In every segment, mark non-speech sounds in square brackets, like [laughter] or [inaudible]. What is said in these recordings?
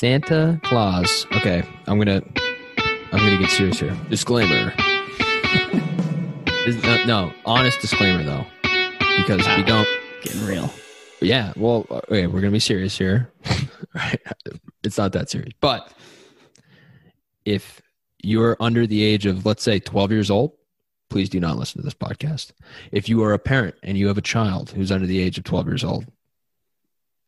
Santa Claus. Okay, I'm gonna I'm gonna get serious here. Disclaimer. Is- no, no, honest disclaimer though, because we don't. Getting real. Yeah, well, okay, we're gonna be serious here. right? [laughs] It's not that serious, but if you're under the age of, let's say, 12 years old, please do not listen to this podcast. If you are a parent and you have a child who's under the age of 12 years old,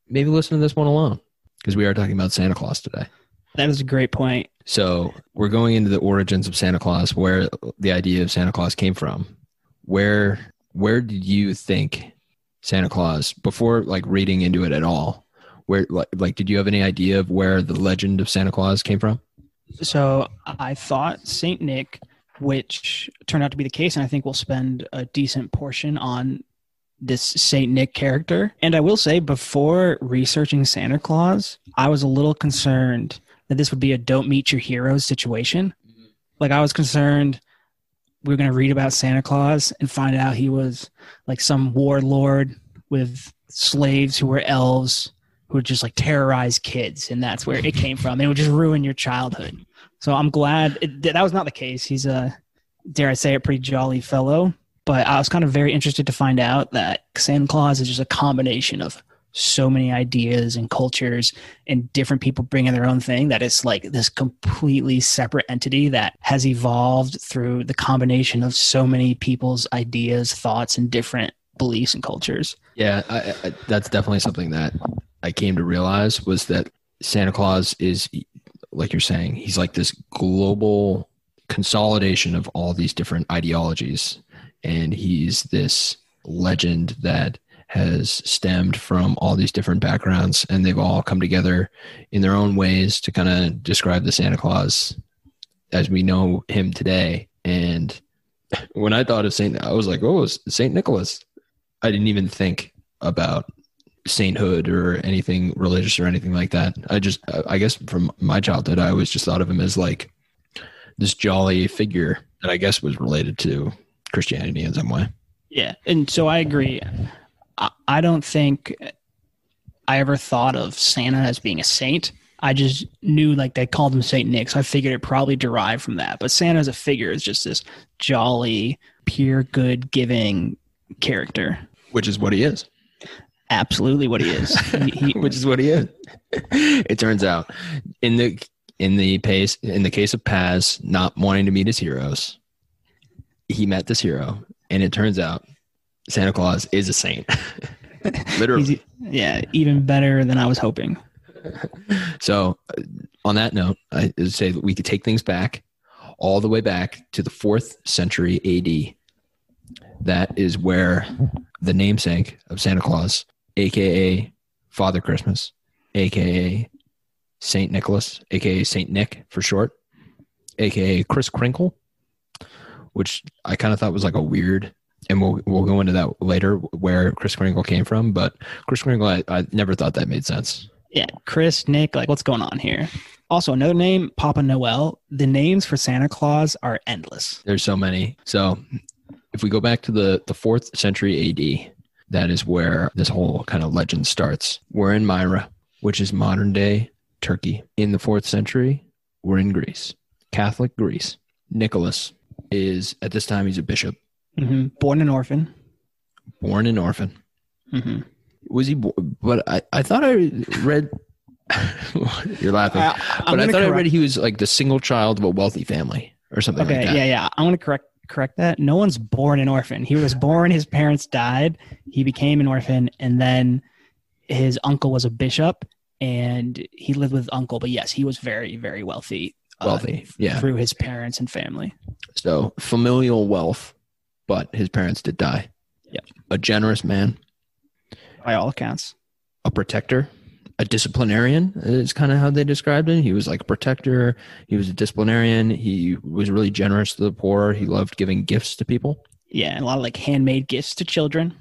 maybe listen to this one alone because we are talking about Santa Claus today. That is a great point. So we're going into the origins of Santa Claus, where the idea of Santa Claus came from. Where where did you think Santa Claus before like reading into it at all? Where like, like did you have any idea of where the legend of Santa Claus came from? So I thought Saint Nick, which turned out to be the case, and I think we'll spend a decent portion on this Saint Nick character. And I will say, before researching Santa Claus, I was a little concerned that this would be a "don't meet your heroes" situation. Mm-hmm. Like I was concerned we were going to read about Santa Claus and find out he was like some warlord with slaves who were elves who would just like terrorize kids, and that's where it came from. It would just ruin your childhood. So I'm glad it, that was not the case. He's a, dare I say, a pretty jolly fellow. But I was kind of very interested to find out that Santa Claus is just a combination of so many ideas and cultures and different people bringing their own thing that it's like this completely separate entity that has evolved through the combination of so many people's ideas, thoughts, and different beliefs and cultures. Yeah, I, I, that's definitely something that I came to realize was that Santa Claus is like you're saying, he's like this global consolidation of all these different ideologies and he's this legend that has stemmed from all these different backgrounds. And they've all come together in their own ways to kind of describe the Santa Claus as we know him today. And when I thought of Saint I was like oh Saint Nicholas. I didn't even think about sainthood or anything religious or anything like that. I just I guess from my childhood I always just thought of him as like this jolly figure that I guess was related to Christianity in some way. Yeah, and so I agree. I, I don't think I ever thought of Santa as being a saint. I just knew like they called him Saint Nick, so I figured it probably derived from that. But Santa as a figure is just this jolly, pure good giving character. Which is what he is. Absolutely, what he [laughs] is. he, he, [laughs] Which is what he is. [laughs] it turns out in the in the pace in the case of Paz not wanting to meet his heroes, he met this hero, and it turns out Santa Claus is a saint. [laughs] Literally. yeah, even better than I was hoping. [laughs] So, uh, on that note, I would say that we could take things back all the way back to the fourth century AD. That is where the namesake of Santa Claus, aka Father Christmas, aka Saint Nicholas, aka Saint Nick for short, aka Chris Kringle, which I kind of thought was like a weird. And we'll we'll go into that later, where Chris Kringle came from. But Chris Kringle, I, I never thought that made sense. Yeah, Chris, Nick, like what's going on here? Also, another name, Papa Noel. The names for Santa Claus are endless. There's so many. So if we go back to the, the fourth century AD, that is where this whole kind of legend starts. We're in Myra, which is modern day Turkey. In the fourth century, we're in Greece, Catholic Greece. Nicholas is, at this time, he's a bishop, hmm Born an orphan. born an orphan. hmm Was he, bo- but I, I thought I read, [laughs] you're laughing, I, but I thought I read he was like the single child of a wealthy family or something Okay, like that. yeah, yeah. I want to correct correct that. No one's born an orphan. He was born. His parents died. He became an orphan, and then his uncle was a bishop, and he lived with his uncle. But yes, he was very, very wealthy. Uh, Wealthy, yeah. through his parents and family. So familial wealth, but his parents did die. Yep. A generous man, By all accounts. a protector, a disciplinarian is kind of how they described him. He was like a protector. He was a disciplinarian. He was really generous to the poor. He loved giving gifts to people, Yeah, and a lot of like handmade gifts to children.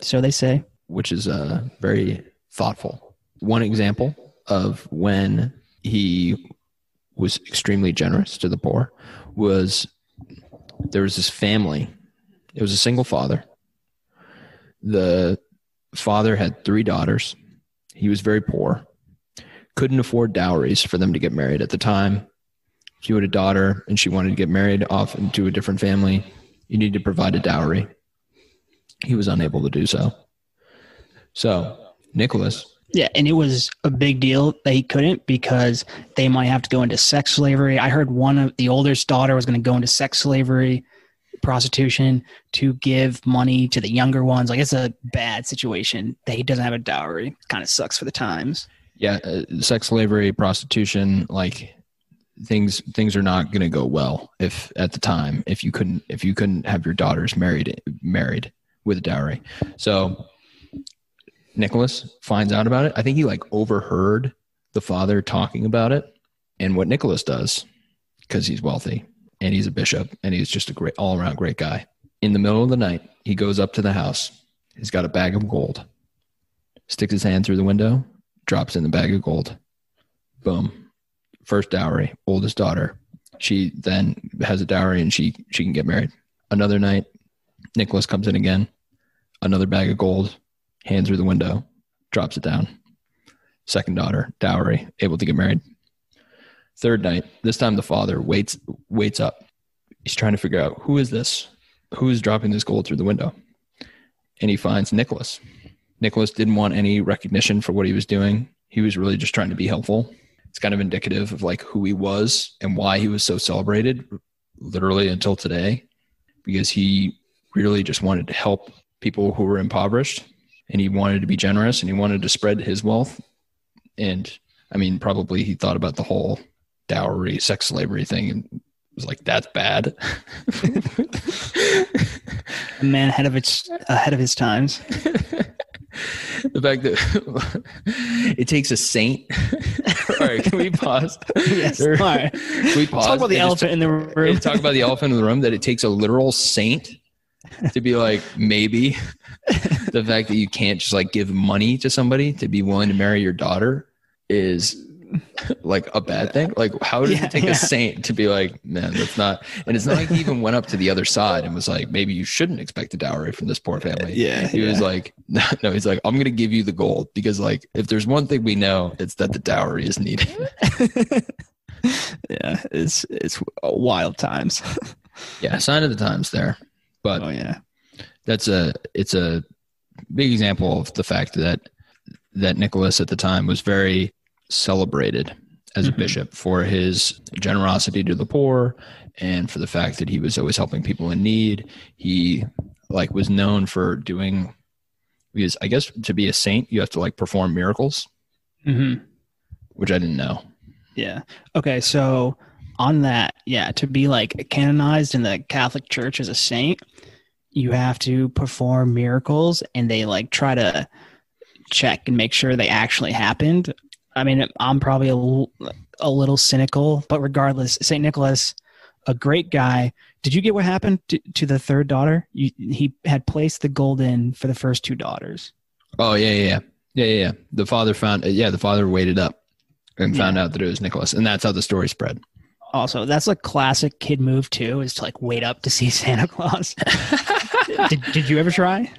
So they say. which is uh, very thoughtful. One example of when he was extremely generous to the poor was there was this family. It was a single father. The father had three daughters. He was very poor. couldn't afford dowries for them to get married at the time. If you had a daughter and she wanted to get married off into a different family, you need to provide a dowry. He was unable to do so. So Nicholas Yeah, and it was a big deal that he couldn't because they might have to go into sex slavery. I heard one of the oldest daughter was going to go into sex slavery, prostitution to give money to the younger ones. Like it's a bad situation that he doesn't have a dowry. Kind of sucks for the times. yeah, uh, sex slavery, prostitution, like things things are not going to go well if at the time if you couldn't if you couldn't have your daughters married married with a dowry. So Nicholas finds out about it. I think he like overheard the father talking about it and what Nicholas does because he's wealthy and he's a bishop and he's just a great all around great guy. In the middle of the night, he goes up to the house. He's got a bag of gold. Sticks his hand through the window, drops in the bag of gold. Boom. First dowry, oldest daughter. She then has a dowry and she she can get married. Another night, Nicholas comes in again. Another bag of gold, hand through the window, drops it down. Second daughter, dowry, able to get married. Third night, this time the father waits waits up. He's trying to figure out who is this? Who is dropping this gold through the window? And he finds Nicholas. Nicholas didn't want any recognition for what he was doing. He was really just trying to be helpful. It's kind of indicative of like who he was and why he was so celebrated literally until today because he really just wanted to help people who were impoverished and he wanted to be generous and he wanted to spread his wealth and i mean probably he thought about the whole dowry sex slavery thing and was like that's bad [laughs] A man ahead of its ahead of his times. [laughs] the fact that [laughs] it takes a saint all right can we pause yes. All right. can we pause Talk about the elephant in the room. talk about the elephant in the room that it takes a literal saint to be like maybe the fact that you can't just like give money to somebody to be willing to marry your daughter is like a bad thing like how does Yeah, it take yeah. a saint to be like man that's not and it's not like he even went up to the other side and was like maybe you shouldn't expect a dowry from this poor family Yeah, he was yeah. like [laughs] no he's like i'm gonna give you the gold because like if there's one thing we know it's that the dowry is needed [laughs] yeah, it's it's wild times. [laughs] yeah sign of the times there but oh yeah. That's a it's a big example of the fact that that Nicholas at the time was very celebrated as a Mhm. bishop for his generosity to the poor and for the fact that he was always helping people in need. He like was known for doing because I guess to be a saint you have to like perform miracles, hmm which I didn't know. Yeah. Okay. So on that, yeah, to be like canonized in the Catholic Church as a saint, you have to perform miracles, and they like try to check and make sure they actually happened. I mean, I'm probably a, l- a little cynical, but regardless, Saint Nicholas, a great guy. Did you get what happened to, to the third daughter? You, he had placed the gold in for the first two daughters. Oh yeah, yeah, yeah, yeah, yeah. yeah. The father found yeah, the father waited up and found Yeah. out that it was Nicholas, and that's how the story spread. Also, that's a classic kid move too, is to like wait up to see [laughs] Santa Claus. [laughs] did, did you ever try?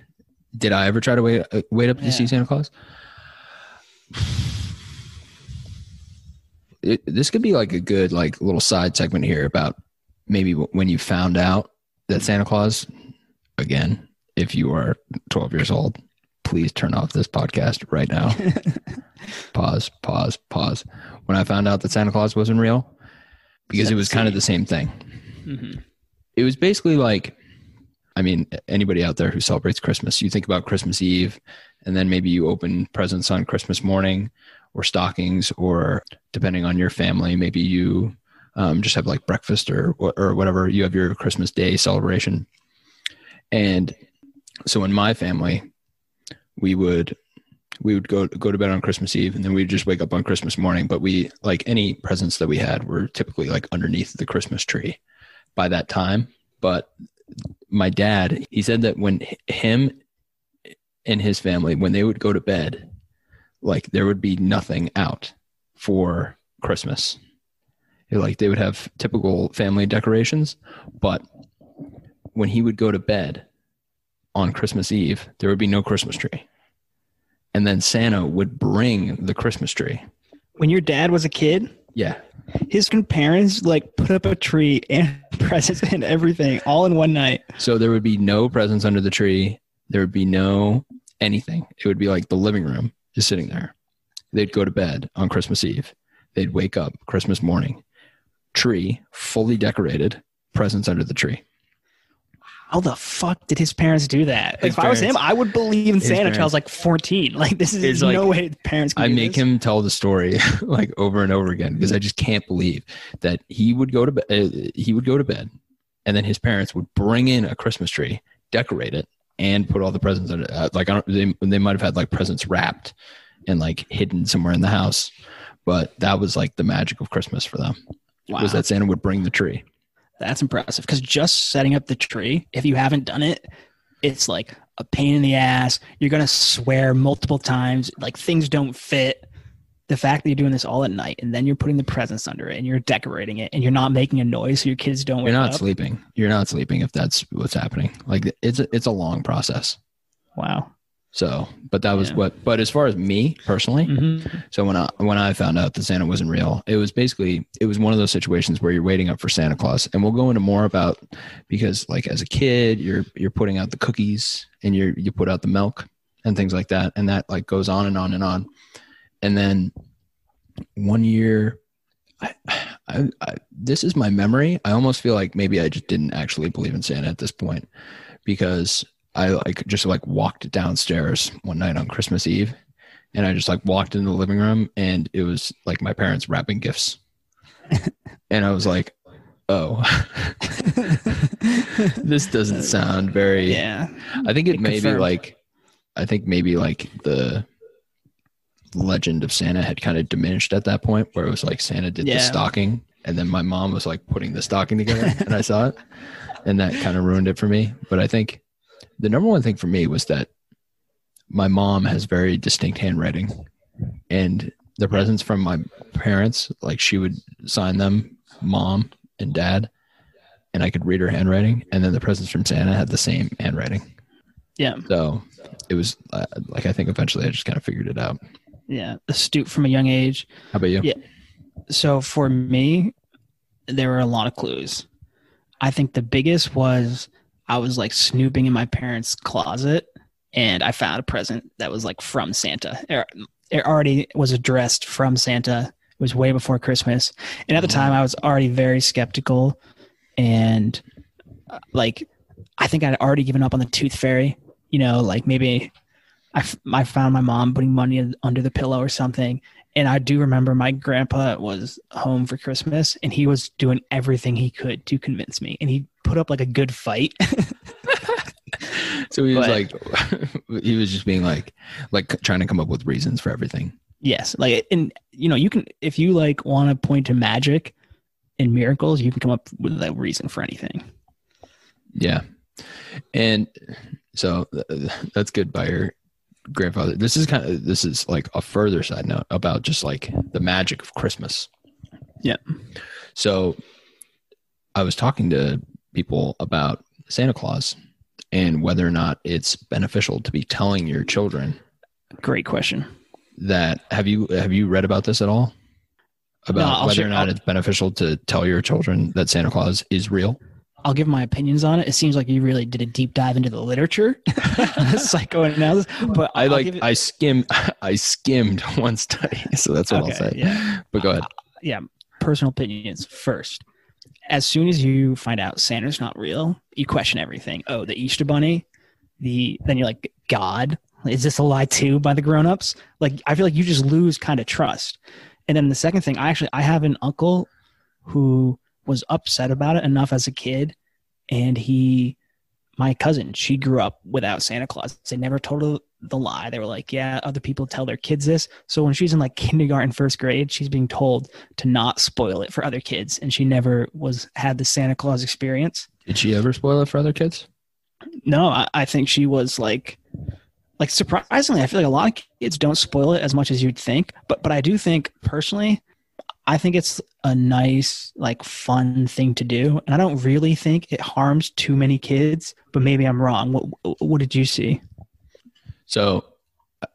Did I ever try to wait uh, wait up to see Santa Claus? It, this could be like a good like little side segment here about maybe w- when you found out that Santa Claus again if you are 12 years old please turn off this podcast right now [laughs] pause pause pause when I found out that Santa Claus wasn't real because it was kind of the same thing Mm-hmm. it was basically like i mean anybody out there who celebrates christmas you think about christmas eve and then maybe you open presents on christmas morning or stockings or depending on your family maybe you um, just have like breakfast or or whatever you have your christmas day celebration and so in my family we would we would go go to bed on christmas eve and then we'd just wake up on christmas morning but we like any presents that we had were typically like underneath the christmas tree by that time. But my dad, he said that when him and his family, when they would go to bed, like there would be nothing out for Christmas. Like they would have typical family decorations, but when he would go to bed on Christmas Eve, there would be no Christmas tree. And then Santa would bring the Christmas tree when your dad was a kid, Yeah. his parents like put up a tree and [laughs] presents and everything all in one night. So there would be no presents under the tree. There would be no anything. It would be like the living room is sitting there. They'd go to bed on Christmas Eve. They'd wake up Christmas morning. Tree fully decorated, presents under the tree. How the fuck did his parents do that? If I was him, I would believe in Santa until I was like 14. [laughs] Like this is no like- way parents I make this. him tell the story [laughs] like over and over again because I just can't believe that he would go to bed. Uh, he would go to bed, and then his parents would bring in a Christmas tree, decorate it, and put all the presents in it. Uh, like I don't, they they might have had like presents wrapped and like hidden somewhere in the house, but that was like the magic of Christmas for them. Wow. Was that Santa would bring the tree? That's impressive because just setting up the tree, if you haven't done it, it's like a pain in the ass. You're gonna swear multiple times, like things don't fit. The fact that you're doing this all at night and then you're putting the presents under it and you're decorating it and you're not making a noise so your kids don't You're wake not up. sleeping. You're not sleeping if that's what's happening. Like it's a, it's a long process. Wow. So, but that was Yeah. what. But as far as me personally, hmm So when I when I found out that Santa wasn't real, it was basically it was one of those situations where you're waiting up for Santa Claus, and we'll go into more about because like as a kid you're you're putting out the cookies and you you put out the milk and things like that, and that like goes on and on and on, and then one year. I, I, I, this is my memory. I almost feel like maybe I just didn't actually believe in Santa at this point because I like just like walked downstairs one night on Christmas Eve and I just like walked into the living room and it was like my parents wrapping gifts. [laughs] and I was like, oh, [laughs] this doesn't uh, sound very. yeah. I think it It may be like, I think maybe like the legend of Santa had kind of diminished at that point where it was like Santa did Yeah. the stocking and then my mom was like putting the stocking together and I saw it and that kind of ruined it for me. But I think the number one thing for me was that my mom has very distinct handwriting and the presents from my parents, like she would sign them mom and dad and I could read her handwriting and then the presents from Santa had the same handwriting. Yeah. So it was uh, like I think eventually I just kind of figured it out. Yeah. Astute from a young age. How about you? Yeah. So for me, there were a lot of clues. I think the biggest was I was like snooping in my parents' closet and I found a present that was like from Santa. It already was addressed from Santa. It was way before Christmas. And at the time, I was already very skeptical. And uh, like, I think I'd already given up on the tooth fairy. You know, like maybe I, f- I found my mom putting money under the pillow or something. And I do remember my grandpa was home for Christmas and he was doing everything he could to convince me. And he put up like a good fight. So he was [laughs] But- like, [laughs] he was just being like, like trying to come up with reasons for everything. yes. Like, and you know, you can, if you like want to point to magic and miracles, you can come up with a reason for anything. Yeah. And so uh, that's good by your grandfather. This is kind of, this is like a further side note about just like the magic of Christmas. Yeah. So I was talking to people about Santa Claus and whether or not it's beneficial to be telling your children Great question. that have you have you read about this at all about No, whether share- or not I'll- it's beneficial to tell your children that Santa Claus is real? I'll give my opinions on it. It seems like you really did a deep dive into the literature, [laughs] psychoanalysis. But I I'll like it- I skimmed [laughs] I skimmed [laughs] one study, so that's what I'll say. Yeah. But go uh, ahead. yeah, personal opinions first. As soon as you find out Santa's not real, you question everything. Oh, the Easter Bunny, the then you're like, God, is this a lie too by the grown-ups? Like, I feel like you just lose kind of trust. And then the second thing, I actually I have an uncle who was upset about it enough as a kid, and he, my cousin, she grew up without Santa Claus. They never told her the lie. They were like, yeah, other people tell their kids this. So when she's in like kindergarten, first grade, she's being told to not spoil it for other kids, and she never was had the Santa Claus experience. Did she ever spoil it for other kids? No, I, I think she was like, like surprisingly, I feel like a lot of kids don't spoil it as much as you'd think. But but I do think personally, I think it's a nice like fun thing to do, and I don't really think it harms too many kids. But maybe I'm wrong. What what did you see? So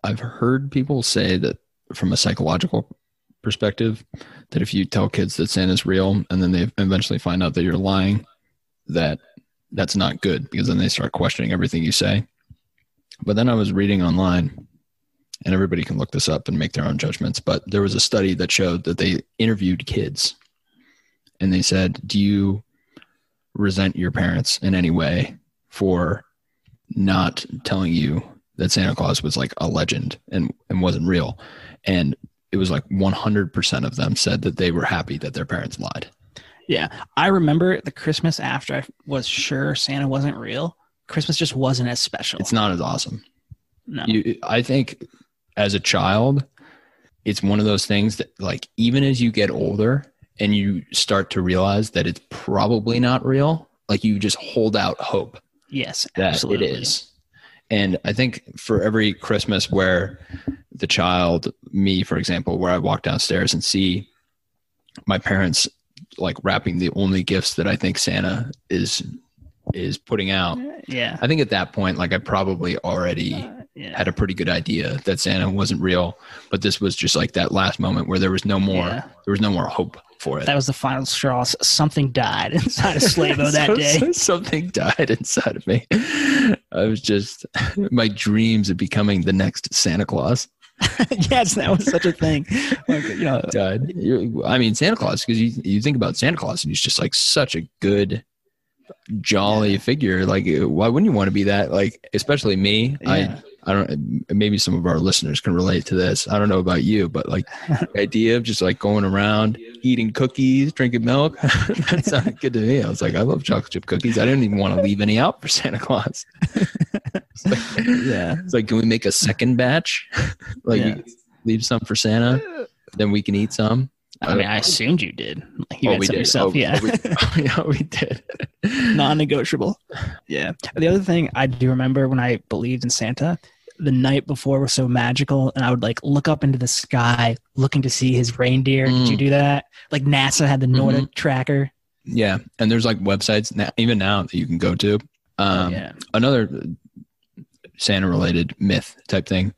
I've heard people say that from a psychological perspective that if you tell kids that Santa's real and then they eventually find out that you're lying, that that's not good because then they start questioning everything you say. But then I was reading online, and everybody can look this up and make their own judgments. But there was a study that showed that they interviewed kids and they said, Do you resent your parents in any way for not telling you that Santa Claus was like a legend and, and wasn't real? And it was like 100% of them said that they were happy that their parents lied. Yeah. I remember the Christmas after I was sure Santa wasn't real. Christmas just wasn't as special. It's not as awesome. no. You, I think as a child, it's one of those things that, like, even as you get older and you start to realize that it's probably not real, like, you just hold out hope yes, that absolutely. it is. And I think for every Christmas where the child, me, for example, where I walk downstairs and see my parents like wrapping the only gifts that I think Santa is is putting out. Yeah. I think at that point, like I probably already Uh, yeah. had a pretty good idea that Santa wasn't real, but this was just like that last moment where there was no more Yeah. there was no more hope for it. That was the final straw. Something died [laughs] inside of Slavo [laughs] that So- day. [laughs] something died inside of me. I was just my dreams of becoming the next Santa Claus yes, that was such a thing. Like, you know, died. I mean, Santa Claus because you you think about Santa Claus and he's just like such a good, jolly figure. Like, why wouldn't you want to be that? Like, especially me. Yeah. I I don't. Maybe some of our listeners can relate to this. I don't know about you, but like [laughs] the idea of just like going around eating cookies, drinking milk. [laughs] that sounded good to me. I was like, I love chocolate chip cookies. I didn't even want to leave any out for Santa Claus. [laughs] It's like, yeah. it's like, can we make a second batch? like, Yeah. leave some for Santa, then we can eat some. I mean, I assumed you did. Like, you oh, had we some did. yourself. Oh, yeah. oh, we, oh, yeah, we did. non-negotiable. Yeah. The other thing I do remember when I believed in Santa, the night before was so magical, and I would like look up into the sky looking to see his reindeer. Did Mm. you do that? Like NASA had the NORAD tracker. Yeah, and there's like websites now, even now that you can go to. Um, oh, yeah. Another Santa-related myth type thing.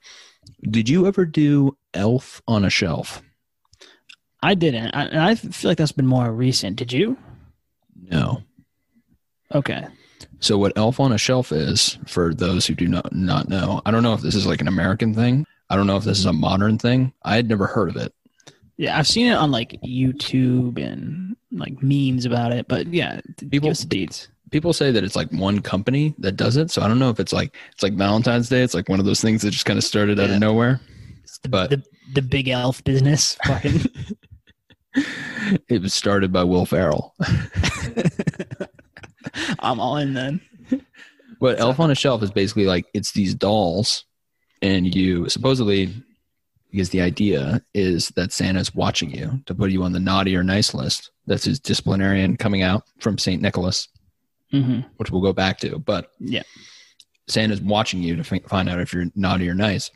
Did you ever do Elf on a Shelf? I didn't. I, and I feel like that's been more recent. Did you? No. Okay. So what Elf on a Shelf is, for those who do not not know, I don't know if this is like an American thing. I don't know if this is a modern thing. I had never heard of it. Yeah, I've seen it on like YouTube and like memes about it. But yeah, People- give us the deeds. People say that it's like one company that does it. So I don't know if it's like it's like Valentine's Day. It's like one of those things that just kind of started out of nowhere. It's the, but- the the big elf business. Fucking. [laughs] It was started by Will Ferrell. [laughs] [laughs] [laughs] I'm all in then. But Elf on a Shelf is basically like it's these dolls, and you supposedly, because the idea is that Santa's watching you to put you on the naughty or nice list. That's his disciplinarian coming out from St. Nicholas, hmm which we'll go back to. But Yeah. Santa's watching you to fi- find out if you're naughty or nice.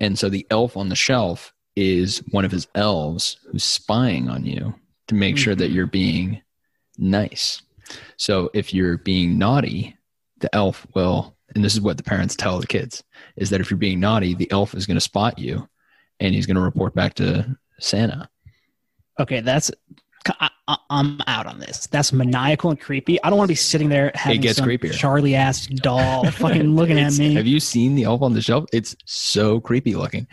And so the elf on the shelf is one of his elves who's spying on you to make sure that Mhm. you're being nice. So if you're being naughty, the elf will, and this is what the parents tell the kids, is that if you're being naughty, the elf is going to spot you and he's going to report back to Santa. Okay, that's. I, I'm out on this. That's maniacal and creepy. I don't want to be sitting there having gets some creepier. Charlie ass doll [laughs] fucking looking at me. Have you seen the elf on the shelf? It's so creepy looking.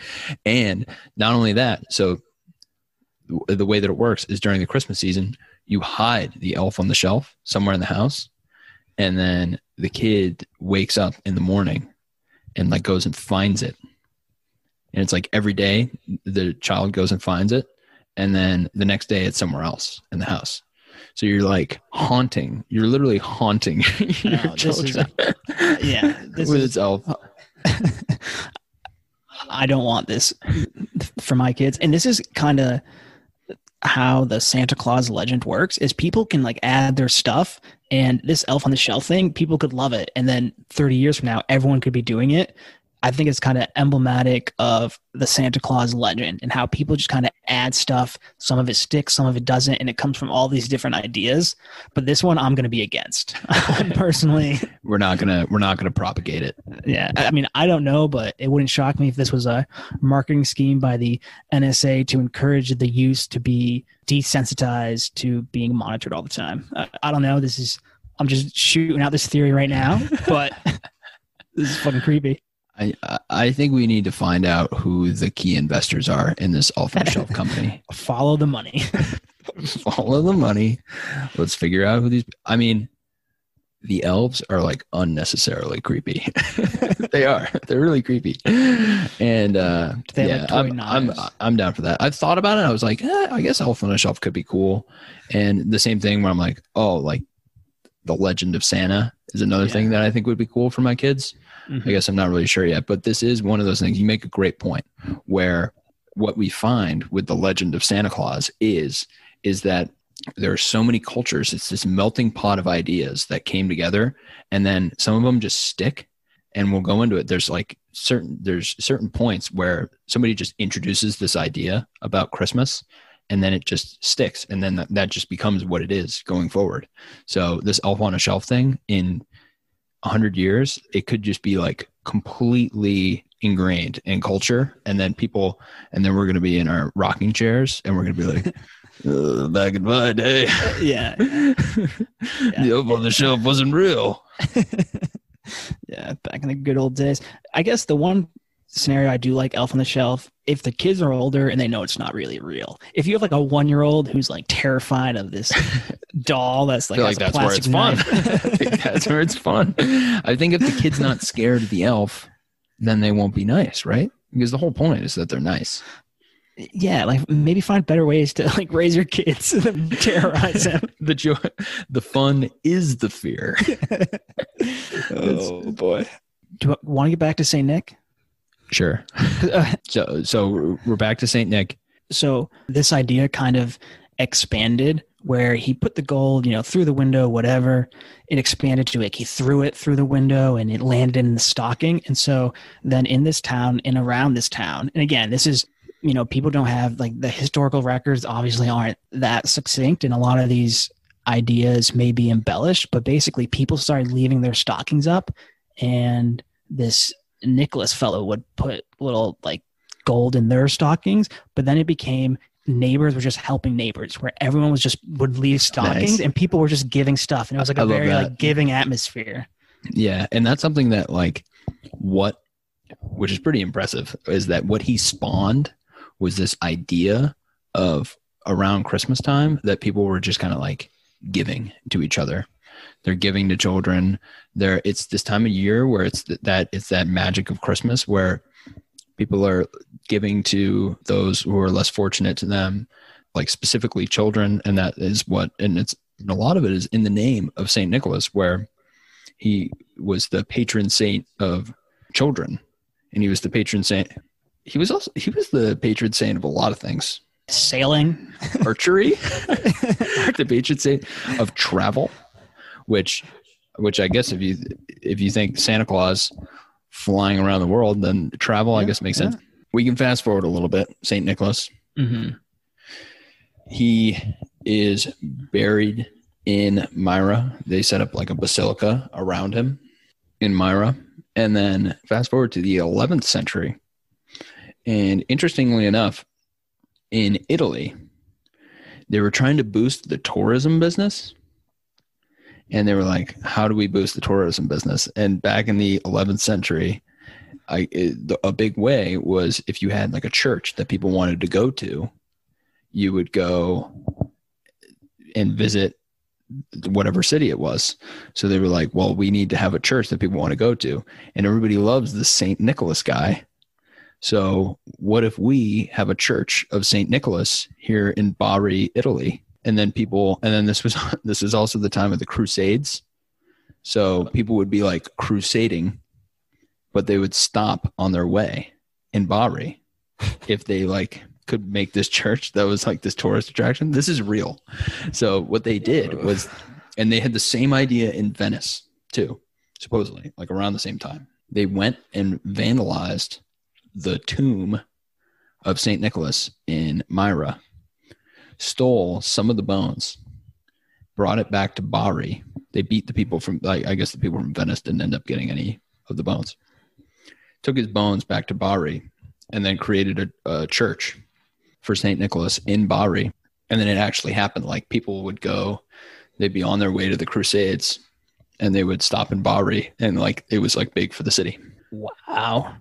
And not only that, so the way that it works is during the Christmas season, you hide the elf on the shelf somewhere in the house, and then the kid wakes up in the morning and like goes and finds it. And it's like every day the child goes and finds it, and then the next day it's somewhere else in the house. So you're like haunting. You're literally haunting [laughs] your No, this is- children. yeah, this with is- its elf. [laughs] I don't want this for my kids. And this is kind of how the Santa Claus legend works is people can like add their stuff and this elf on the shelf thing, people could love it. And then 30 years from now, everyone could be doing it. I think it's kind of emblematic of the Santa Claus legend and how people just kind of add stuff. Some of it sticks, some of it doesn't, and it comes from all these different ideas. But this one, I'm going to be against. [laughs] Personally, we're not gonna we're not gonna propagate it. Yeah, I mean, I don't know, but it wouldn't shock me if this was a marketing scheme by the NSA to encourage the use to be desensitized to being monitored all the time. I, I don't know. This is I'm just shooting out this theory right now, but [laughs] this is fucking creepy. I I think we need to find out who the key investors are in this off the shelf [laughs] company. Follow the money. [laughs] Follow the money. Let's figure out who these. I mean, the elves are like unnecessarily creepy. [laughs] they are. They're really creepy. And uh, yeah, I'm, I'm, I'm down for that. I've thought about it. I was like, eh, I guess elf on a shelf could be cool. And the same thing where I'm like, oh, like the Legend of Santa is another yeah. thing that I think would be cool for my kids. Mm-hmm. I guess I'm not really sure yet, but this is one of those things. You make a great point where what we find with the legend of Santa Claus is is that there are so many cultures. It's this melting pot of ideas that came together, and then some of them just stick. And we'll go into it. There's like certain there's certain points where somebody just introduces this idea about Christmas, and then it just sticks, and then that, that just becomes what it is going forward. So this elf on a shelf thing in 100 years it could just be like completely ingrained in culture and then people and then we're going to be in our rocking chairs and we're going to be like [laughs] uh, back in my day. [laughs] Yeah, [laughs] yeah. the elf on the shelf wasn't real. Yeah back in the good old days. I guess the one scenario I do like Elf on the Shelf if the kids are older and they know it's not really real. If you have like a one year old who's like terrified of this [laughs] doll that's like, like that's where it's fun. [laughs] that's where it's fun. I think if the kid's not scared of the elf, then they won't be nice, right? Because the whole point is that they're nice. Yeah, like maybe find better ways to like raise your kids [laughs] than terrorize them. the joy, the fun is the fear. oh boy. Do you want to get back to Saint Nick? Sure. [laughs] so so we're back to Saint Nick. So this idea kind of expanded where he put the gold, you know, through the window, whatever. It expanded to like he threw it through the window and it landed in the stocking. And so then in this town and around this town, and again, this is you know, people don't have like the historical records obviously aren't that succinct and a lot of these ideas may be embellished, but basically people started leaving their stockings up and this Nicholas fellow would put little like gold in their stockings, but then it became neighbors were just helping neighbors where everyone was just would leave stockings nice. and people were just giving stuff and it was like a very like giving atmosphere. Yeah, and that's something that like what which is pretty impressive is that what he spawned was this idea of around Christmas time that people were just kind of like giving to each other they're giving to children. There it's this time of year where it's th- that it's that magic of christmas where people are giving to those who are less fortunate to them like specifically children. And that is what and it's and a lot of it is in the name of saint nicholas where he was the patron saint of children. And he was the patron saint he was also he was the patron saint of a lot of things. Sailing. Archery. [laughs] [laughs] The patron saint of travel which which I guess if you if you think Santa Claus flying around the world, then travel yeah, I guess makes yeah. sense. We can fast forward a little bit. Saint Nicholas. Mm-hmm. He is buried in Myra. They set up like a basilica around him in Myra. And then fast forward to the 11th century. And interestingly enough, in Italy, they were trying to boost the tourism business and they were like, "How do we boost the tourism business?" And back in the 11th century, I it, a big way was if you had like a church that people wanted to go to, you would go and visit whatever city it was. So they were like, "Well, we need to have a church that people want to go to," and everybody loves the Saint Nicholas guy. So what if we have a church of Saint Nicholas here in Bari, Italy? And then people and then this was [laughs] this is also the time of the crusades. So people would be like crusading but they would stop on their way in bari [laughs] if they like could make this church that was like this tourist attraction. This is real. So what they did was and they had the same idea in venice too supposedly like around the same time. They went and vandalized the tomb of St. Nicholas in Myra, stole some of the bones, brought it back to Bari. They beat the people from, like, I guess the people from Venice didn't end up getting any of the bones. Took his bones back to Bari and then created a, a church for St. Nicholas in Bari. And then it actually happened. Like people would go, they'd be on their way to the Crusades and they would stop in Bari and like it was like big for the city. Wow.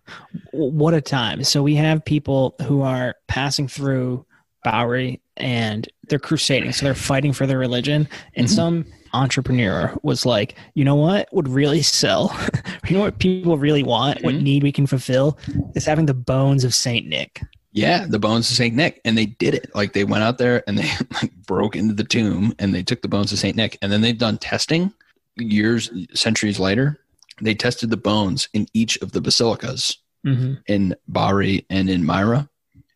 What a time. So we have people who are passing through Bari and they're crusading. So they're fighting for their religion. And mm-hmm. some entrepreneur was like, you know what would really sell? [laughs] you know what people really want? Mm-hmm. What need we can fulfill is having the bones of Saint Nick. Yeah, the bones of Saint Nick, and they did it. Like they went out there and they [laughs] like broke into the tomb and they took the bones of Saint Nick, and then they've done testing years, centuries later, they tested the bones in each of the basilicas mm-hmm. in Bari and in Myra,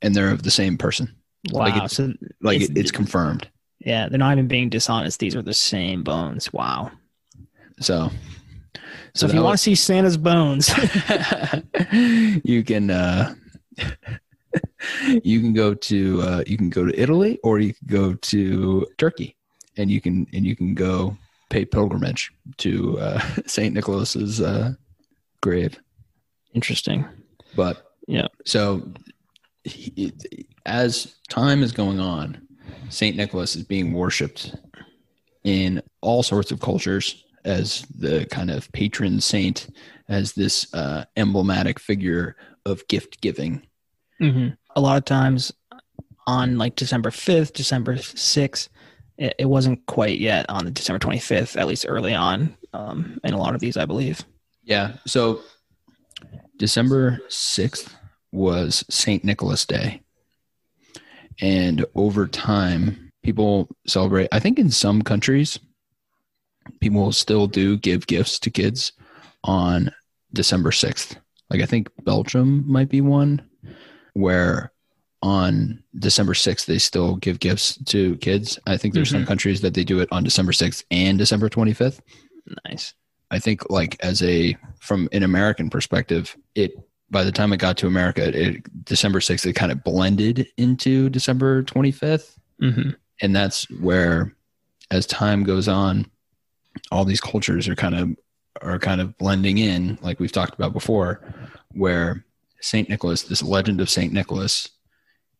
and they're of the same person. Wow. Like it's, so like it's, it's confirmed. Yeah, they're not even being dishonest. These are the same bones. Wow. So, so, so if you want to see Santa's bones, [laughs] you can uh, [laughs] you can go to uh, you can go to Italy or you can go to Turkey, and you can and you can go pay pilgrimage to uh, [laughs] Saint Nicholas's uh, grave. Interesting, but yeah. So he, as time is going on, Saint Nicholas is being worshipped in all sorts of cultures as the kind of patron saint, as this uh, emblematic figure of gift giving. Mm-hmm. A lot of times on like December 5th, December 6th, it, it wasn't quite yet on the December 25th, at least early on um, in a lot of these, I believe. Yeah. So December 6th was St. Nicholas Day. And over time, people celebrate, I think in some countries, people still do give gifts to kids on December 6th. Like I think Belgium might be one where on December 6th, they still give gifts to kids. I think there's mm-hmm. some countries that they do it on December 6th and December 25th. Nice. I think like as a from an American perspective, it by the time it got to America, it, December 6th, it kind of blended into December 25th. Mm-hmm. And that's where, as time goes on, all these cultures are kind of are kind of blending in, like we've talked about before, where Saint Nicholas, this legend of Saint Nicholas,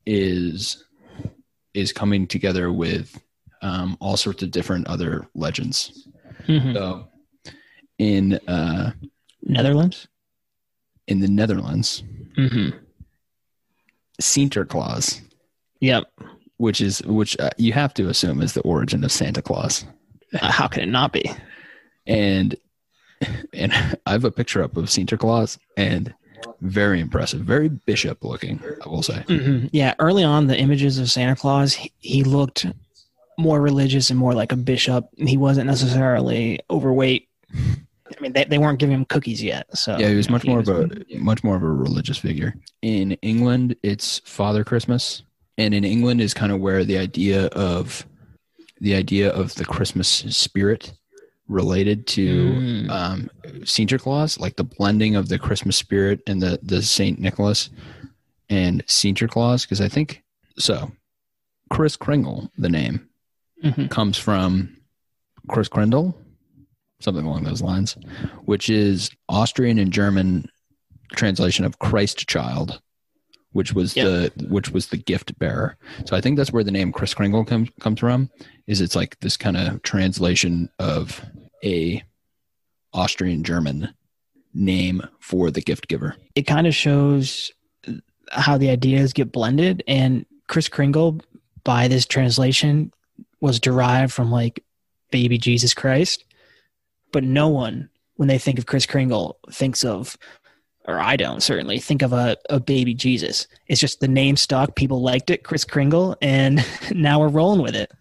is is coming together with um, all sorts of different other legends. Mm-hmm. So in uh, Netherlands, in the Netherlands, mm-hmm. Sinterklaas. Yep. Which is which uh, you have to assume is the origin of Santa Claus. Uh, how can it not be? And [laughs] and I have a picture up of Sinterklaas, and very impressive, very bishop looking, I will say. Mm-hmm. Yeah, early on, the images of Santa Claus, he, he looked more religious and more like a bishop. He wasn't necessarily overweight. I mean, they, they weren't giving him cookies yet. So yeah, he was much more of a much more of a religious figure. In England, it's Father Christmas, and in England is kind of where the idea of the idea of the Christmas spirit related to mm. um, Sinterklaas, like the blending of the Christmas spirit and the the Saint Nicholas and Sinterklaas, because I think so. Kris Kringle, the name, mm-hmm. comes from Christkindl, something along those lines, which is Austrian and German translation of Christ child, which was yep. the which was the gift bearer. So I think that's where the name Kris Kringle comes comes from. Is it's like this kind of translation of a Austrian German name for the gift giver. It kind of shows how the ideas get blended. And Kris Kringle, by this translation, was derived from like baby Jesus Christ. But no one, when they think of Chris Kringle, thinks of, or I don't certainly think of a, a baby Jesus. It's just the name stuck. People liked it, Chris Kringle, and [laughs] now we're rolling with it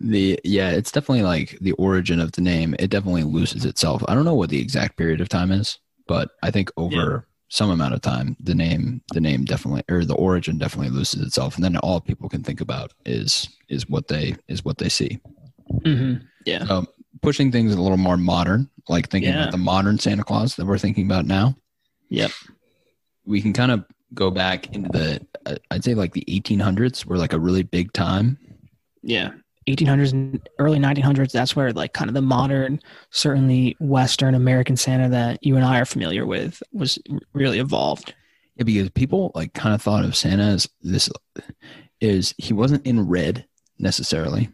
the yeah, it's definitely like the origin of the name. It definitely loses itself. I don't know what the exact period of time is, but I think over yeah. some amount of time, the name the name definitely or the origin definitely loses itself, and then all people can think about is is what they is what they see. Mm-hmm. Yeah. Um, pushing things a little more modern, like thinking Yeah. about the modern Santa Claus that we're thinking about now. Yep. We can kind of go back into the, uh, I'd say like the 1800s were like a really big time. Yeah. 1800s and early 1900s, that's where like kind of the modern, certainly Western American Santa that you and I are familiar with was really evolved. Yeah, because people like kind of thought of Santa as this is he wasn't in red necessarily,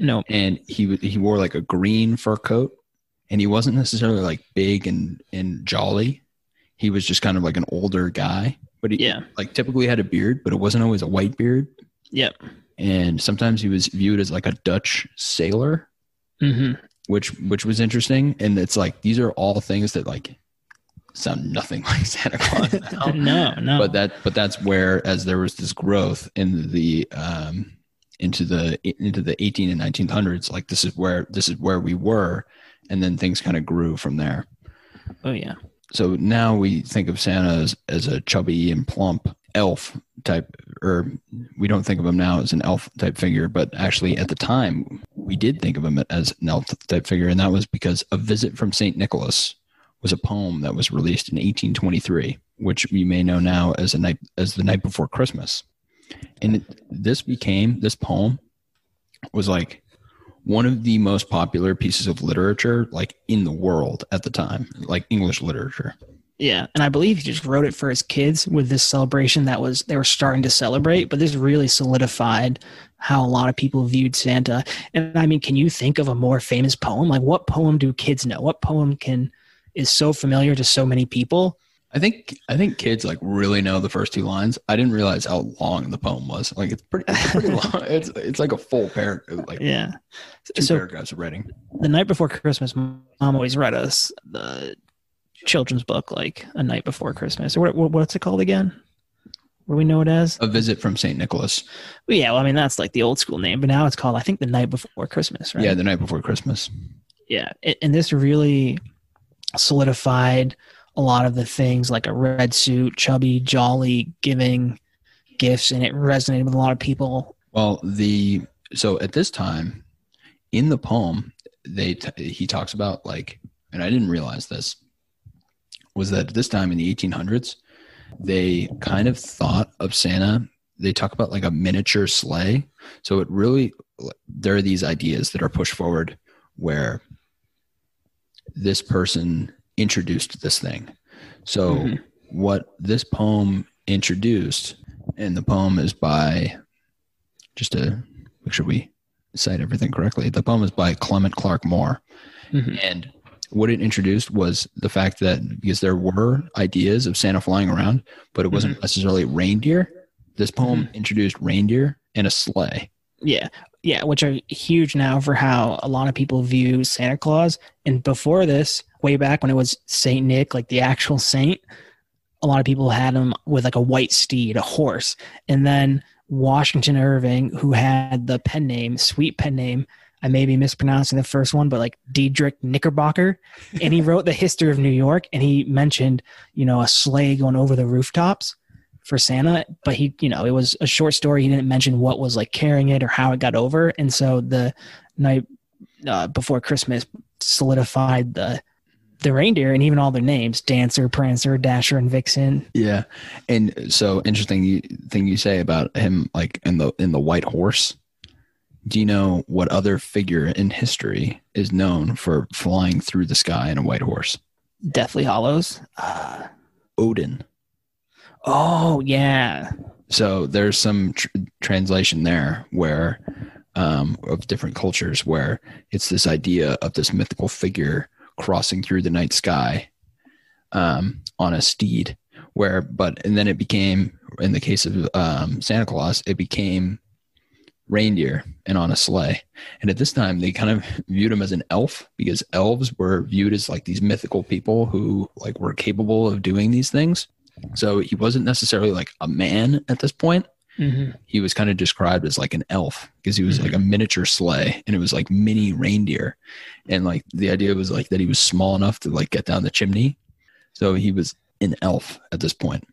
No. and he he wore like a green fur coat, and he wasn't necessarily like big and and jolly. He was just kind of like an older guy, but he Yeah. like typically had a beard, but it wasn't always a white beard. Yep. And sometimes he was viewed as like a Dutch sailor, hmm which which was interesting. And it's like these are all things that like sound nothing [laughs] like Santa Claus [laughs] no, no. but that but that's where as there was this growth in the um into the into the 18 and 1900s like this is where this is where we were and then things kind of grew from there oh yeah. so now we think of santa as, as a chubby and plump elf type or we don't think of him now as an elf type figure but actually at the time we did think of him as an elf type figure and that was because a visit from saint nicholas was a poem that was released in 1823 which we may know now as a night as the night before christmas and this became this poem was like one of the most popular pieces of literature like in the world at the time like english literature Yeah, and I believe he just wrote it for his kids with this celebration that was they were starting to celebrate, but this really solidified how a lot of people viewed Santa. And I mean, can you think of a more famous poem? Like what poem do kids know? What poem can is so familiar to so many people? I think I think kids like really know the first two lines. I didn't realize how long the poem was. Like it's pretty, it's pretty long. [laughs] It's it's like a full paragraph, like Yeah. two So paragraphs of writing. the night before Christmas, mom always read us the children's book, like a night before Christmas, or what, what- what's it called again? What do we know it as? A visit from Saint Nicholas. Well, yeah, well, I mean that's like the old school name, but now it's called I think the night before Christmas, right? Yeah, the night before Christmas. yeah and this really solidified a lot of the things like a red suit chubby jolly giving gifts and it resonated with a lot of people Well, the so at this time in the poem, they he talks about like, and I didn't realize this was that at this time in the 1800s, they kind of thought of Santa. They talk about like a miniature sleigh. So it really there are these ideas that are pushed forward where this person introduced this thing. So Mhm. what this poem introduced, and the poem is by just to make sure we cite everything correctly. The poem is by Clement Clarke Moore. Mhm. And what it introduced was the fact that because there were ideas of Santa flying around, but it wasn't necessarily reindeer, this poem introduced reindeer and a sleigh. yeah yeah which are huge now for how a lot of people view santa claus and before this way back when it was saint nick like the actual saint a lot of people had him with like a white steed a horse and then washington irving who had the pen name sweet pen name i may be mispronouncing the first one but like diedrich knickerbocker and he [laughs] wrote the history of new york and he mentioned you know a sleigh going over the rooftops for Santa, but he, you know, it was a short story. He didn't mention what was like carrying it or how it got over. And so the night uh, before Christmas solidified the the reindeer and even all their names: Dancer, Prancer, Dasher, and Vixen. Yeah. And so interesting thing you say about him like in the in the white horse. Do you know what other figure in history is known for flying through the sky in a white horse? Deathly Hallows. Uh, Odin. oh yeah, so there's some tr- translation there where um, of different cultures where it's this idea of this mythical figure crossing through the night sky um, on a steed where but and then it became in the case of um, santa claus it became reindeer and on a sleigh and at this time they kind of [laughs] viewed him as an elf because elves were viewed as like these mythical people who like were capable of doing these things so he wasn't necessarily like a man at this point. Hmm He was kind of described as like an elf because he was Mhm. like a miniature sleigh and it was like mini reindeer. And like the idea was like that he was small enough to like get down the chimney. So he was an elf at this point.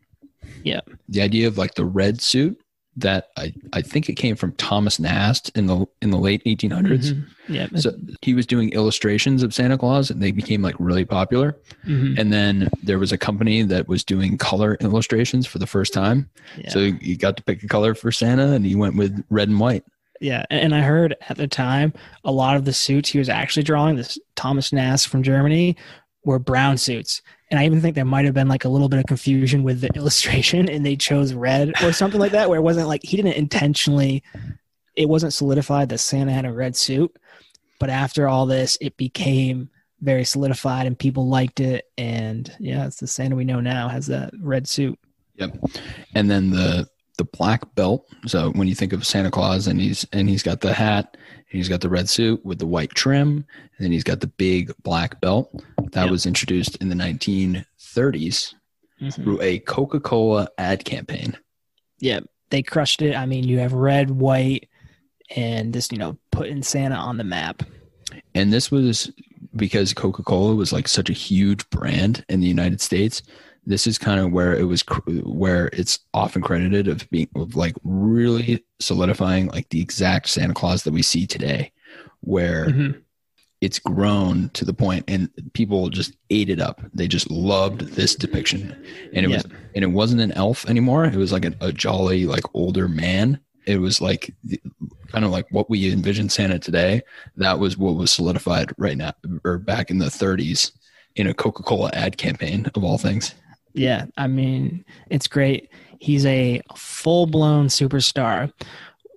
Yeah. The idea of like the red suit that I, I think it came from Thomas Nast in the in the late 1800s. Mhm. Yeah. So he was doing illustrations of Santa Claus, and they became like really popular. Mhm. And then there was a company that was doing color illustrations for the first time. Yeah. So you got to pick a color for Santa, and he went with red and white. Yeah, and I heard at the time a lot of the suits he was actually drawing, this Thomas Nast from Germany, were brown suits. And I even think there might have been like a little bit of confusion with the [laughs] illustration and they chose red or something like that, where it wasn't like he didn't intentionally, it wasn't solidified that Santa had a red suit. But after all this, it became very solidified and people liked it. And yeah, it's the Santa we know now has that red suit. Yep. And then the the black belt. So when you think of Santa Claus and he's and he's got the hat, he's got the red suit with the white trim, and then he's got the big black belt. That Yep. was introduced in the 1930s mm-hmm. through a Coca-Cola ad campaign. yeah, they crushed it. I mean, you have red, white, and this, you know, putting Santa on the map. And this was because Coca-Cola was like such a huge brand in the United States. This is kind of where it was cr- where it's often credited of being of like really solidifying like the exact Santa Claus that we see today, where Mm-hmm. it's grown to the point and people just ate it up. They just loved this depiction. And it was and it wasn't an elf anymore. It was like a, a jolly, like older man. It was like kind of like what we envision Santa today. That was what was solidified right now or back in the 30s in a Coca-Cola ad campaign of all things. Yeah, I mean, it's great. He's a full blown superstar,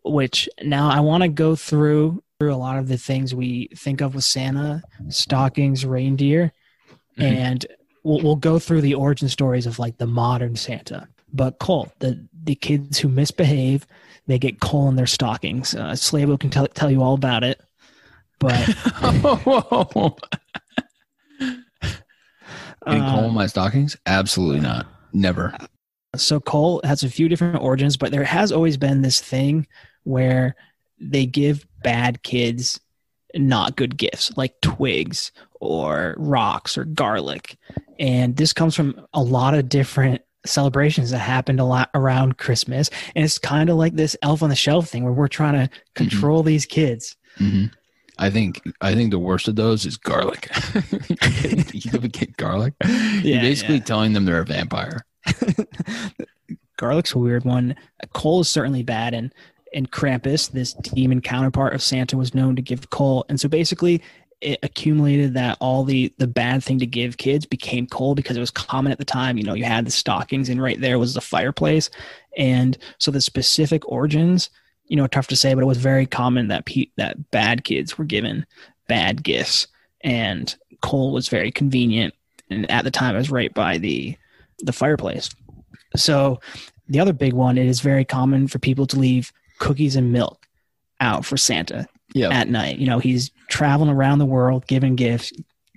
which now I want to go through through a lot of the things we think of with Santa, stockings, reindeer, Mhm. and we'll, we'll go through the origin stories of like the modern Santa. But Coal, the the kids who misbehave, they get coal in their stockings. Uh, Slavo can tell tell you all about it. But [laughs] [laughs] [laughs] Getting coal in um, my stockings? Absolutely not. Never. so Coal has a few different origins, but there has always been this thing where they give bad kids not good gifts, like twigs or rocks or garlic. And this comes from a lot of different celebrations that happened a lot around Christmas. And it's kind of like this elf on the shelf thing where we're trying to control these kids. hmm I think I think the worst of those is garlic. [laughs] you give a kid garlic. You're basically yeah. telling them they're a vampire. [laughs] Garlic's a weird one. Coal is certainly bad, and and Krampus, this demon counterpart of Santa, was known to give coal. And so basically, it accumulated that all the the bad thing to give kids became coal because it was common at the time. You know, you had the stockings, and right there was the fireplace, and so the specific origins, you know, tough to say, but it was very common that pe- that bad kids were given bad gifts, and coal was very convenient. And at the time, it was right by the the fireplace. So the other big one, it is very common for people to leave cookies and milk out for Santa Yeah. at night. You know, he's traveling around the world giving gifts,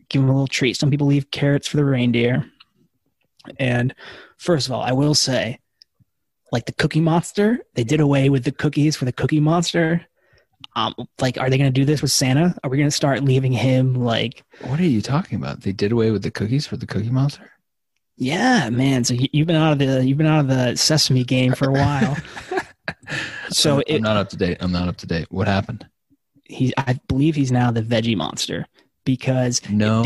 giving a little treat. Some people leave carrots for the reindeer. And first of all, I will say, like the Cookie Monster, they did away with the cookies for the Cookie Monster. Um, like, are they going to do this with Santa? Are we going to start leaving him like What are you talking about? They did away with the cookies for the Cookie Monster. Yeah, man. So you- you've been out of the you've been out of the sesame game for a while. [laughs] so I'm, it, I'm not up to date. I'm not up to date. What happened? he, I believe he's now the Veggie Monster because No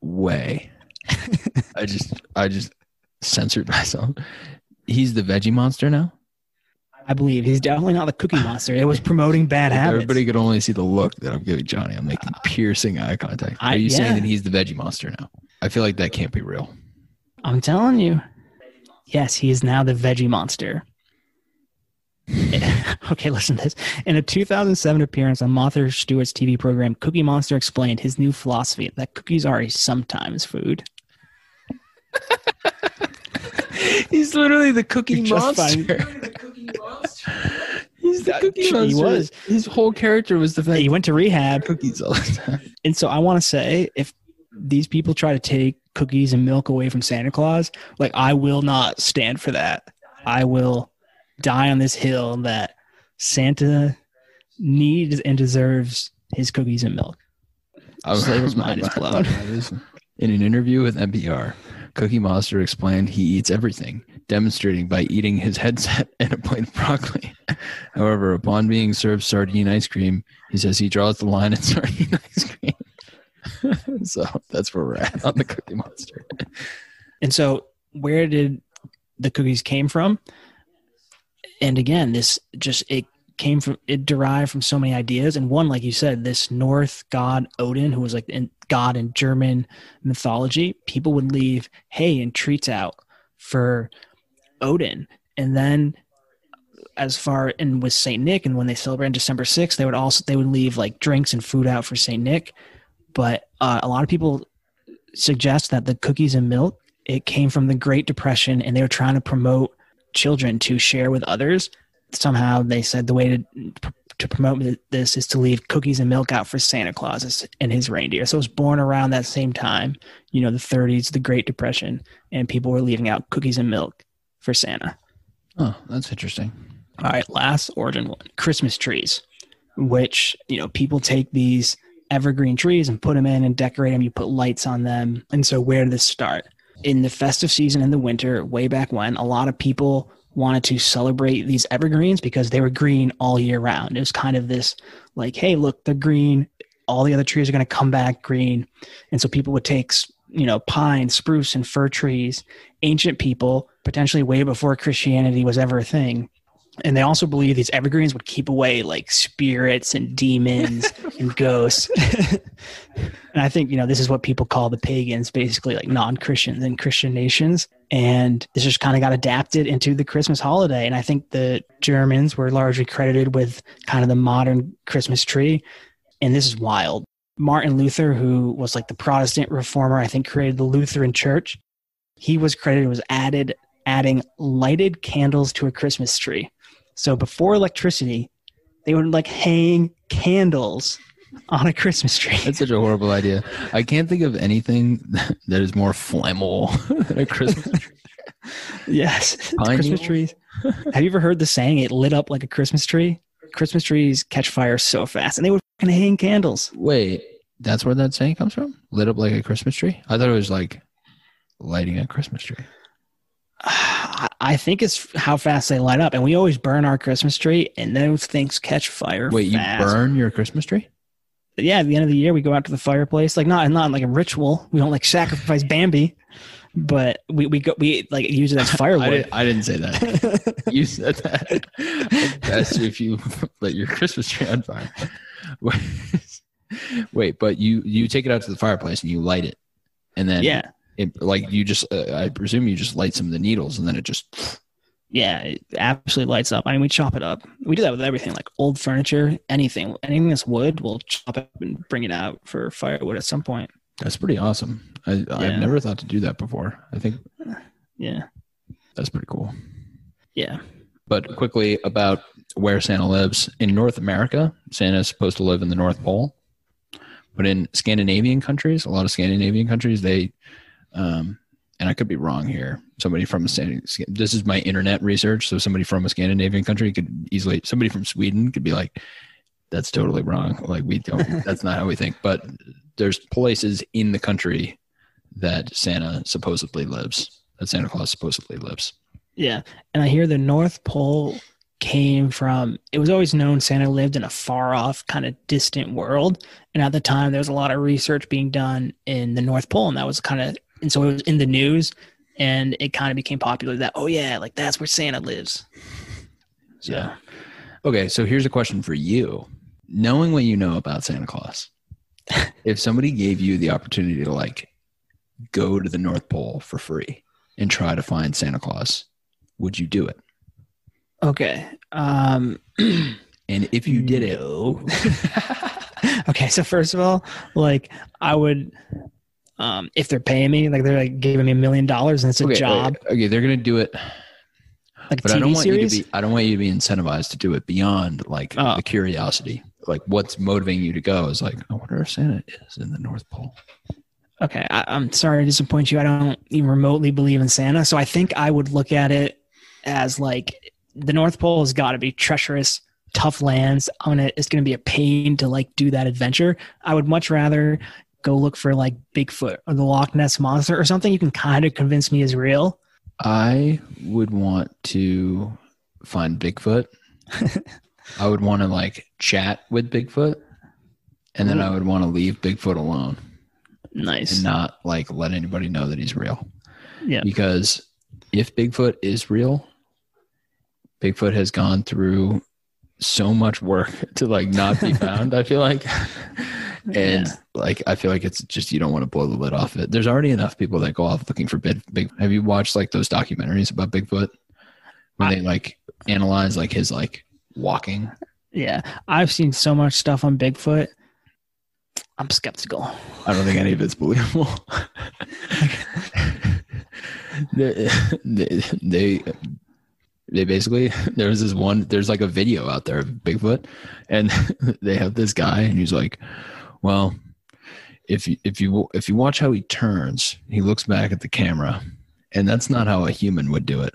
way. [laughs] I just I just censored myself. He's the veggie monster now. I believe he's definitely not the Cookie Monster. It was promoting bad habits. everybody could only see the look that I'm giving Johnny. I'm making uh, piercing eye contact. Are I- you saying that he's the veggie monster now? I feel like that can't be real. I'm telling you. Yes, he is now the Veggie Monster. [laughs] okay, listen to this. In a 2007 appearance on Martha Stewart's TV program, Cookie Monster explained his new philosophy that cookies are a sometimes food. [laughs] [laughs] He's literally the cookie You're just monster. He's the cookie he was. His whole character was the fact He went to rehab cookies all the time. [laughs] And so I want to say if these people try to take cookies and milk away from Santa Claus, like I will not stand for that. I will die on this hill that Santa needs and deserves his cookies and milk. I was- Slavo's [laughs] mind is blown. In an interview with NPR, Cookie Monster explained he eats everything, demonstrating by eating his headset [laughs] and a plate of broccoli. [laughs] However, upon being served sardine ice cream, he says he draws the line at [laughs] sardine ice cream. so that's where we're at on the Cookie Monster. And so, where did the cookies came from? And again, this just it came from it derived from so many ideas. And one, like you said, this Norse god Odin, who was like in, god in German mythology, people would leave hay and treats out for Odin, and then as far and with Saint Nick, and when they celebrate December 6th, they would also they would leave like drinks and food out for Saint Nick. But uh, a lot of people suggest that the cookies and milk it came from the Great Depression, and they were trying to promote children to share with others. Somehow, they said the way to to promote this is to leave cookies and milk out for Santa Claus and his reindeer. So it was born around that same time, you know, the 30s, the Great Depression, and people were leaving out cookies and milk for Santa. Oh, that's interesting. All right, last origin one Christmas trees, which, you know, people take these evergreen trees and put them in and decorate them. You put lights on them. And so, where did this start? in the festive season in the winter, way back when, a lot of people wanted to celebrate these evergreens because they were green all year round. It was kind of this like, hey, look, they're green. All the other trees are going to come back green. And so people would take, you know, pine, spruce, and fir trees, ancient people, potentially way before Christianity was ever a thing, and they also believe these evergreens would keep away like spirits and demons [laughs] and ghosts. [laughs] And i think you know this is what people call the pagans basically like non-christians and christian nations. And this just kind of got adapted into the christmas holiday. And i think the germans were largely credited with kind of the modern christmas tree. And this is wild. Martin luther who was like the protestant reformer i think created the lutheran church he was credited was added adding lighted candles to a christmas tree so before electricity, they would like hang candles on a Christmas tree. That's such a horrible idea. I can't think of anything [laughs] that is more flammable [laughs] than a Christmas tree. yes, Christmas trees. Have you ever heard the saying "it lit up like a Christmas tree"? Christmas trees catch fire so fast, and they would hang candles. Wait, that's where that saying comes from? Lit up like a Christmas tree? I thought it was like lighting a Christmas tree. I think it's how fast they light up, and we always burn our Christmas tree, and those things catch fire. Wait, fast. you burn your Christmas tree? Yeah, at the end of the year, we go out to the fireplace. Like not not like a ritual. We don't like sacrifice [laughs] Bambi, but we we go we like use it as [laughs] firewood. I, didn't, I didn't say that. [laughs] you said that. That's if you let your Christmas tree on fire. Wait, but you you take it out to the fireplace and you light it, and then yeah it, like you just, uh, I presume you just light some of the needles and then it just. Yeah, it absolutely lights up. I mean, we chop it up. We do that with everything, like old furniture, anything, anything that's wood, we'll chop it up and bring it out for firewood at some point. That's pretty awesome. I, yeah. I've never thought to do that before. I think. Yeah. That's pretty cool. Yeah. But quickly about where Santa lives in North America, Santa is supposed to live in the North Pole. But in Scandinavian countries, a lot of Scandinavian countries, they um, and I could be wrong here. Somebody from a this is my internet research. So somebody from a Scandinavian country could easily somebody from Sweden could be like, that's totally wrong. Like we don't. [laughs] that's not how we think. But there's places in the country that Santa supposedly lives. That Santa Claus supposedly lives. Yeah, and I hear the North Pole came from it was always known Santa lived in a far off kind of distant world and at the time there was a lot of research being done in the North Pole and that was kind of and so it was in the news and it kind of became popular that oh yeah like that's where santa lives. So yeah. okay so here's a question for you. Knowing what you know about santa claus [laughs] if somebody gave you the opportunity to like go to the north pole for free and try to find santa claus would you do it? Okay um [clears throat] and if you did it [laughs] okay so first of all like i would um, if they're paying me, like they're like giving me a million dollars and it's a okay, job. Okay, they're gonna do it. Like but I don't want series? you to be. I don't want you to be incentivized to do it beyond like oh. the curiosity. Like what's motivating you to go is like, I wonder if Santa is in the North Pole. Okay, I, I'm sorry to disappoint you. I don't even remotely believe in Santa, so I think I would look at it as like the North Pole has got to be treacherous, tough lands. I'm gonna. It's gonna be a pain to like do that adventure. I would much rather go look for like Bigfoot or the Loch Ness monster or something you can kind of convince me is real. I would want to find Bigfoot. [laughs] I would want to like chat with Bigfoot, and then mm-hmm. I would want to leave Bigfoot alone Nice. and not like let anybody know that he's real. Yeah. Because if Bigfoot is real, Bigfoot has gone through so much work [laughs] to like not be [laughs] found, I feel like. And Yeah. like I feel like it's just you don't want to blow the lid off it. There's already enough people that go off looking for big big have you watched like those documentaries about Bigfoot? Where I- they like analyze like his like walking. Yeah. I've seen so much stuff on Bigfoot. I'm skeptical. I don't think any of it's believable. [laughs] they, they, they they basically there was this one there's like a video out there of Bigfoot and [laughs] they have this guy and he's like, well, if you if you if you watch how he turns, he looks back at the camera, and that's not how a human would do it.